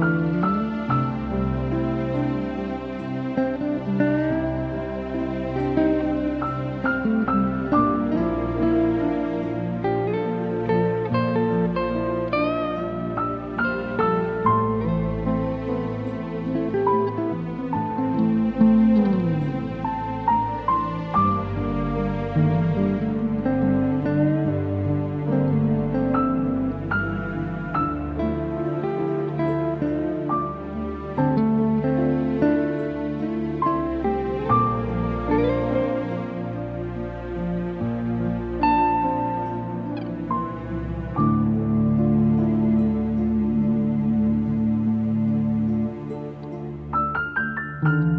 嗯。Música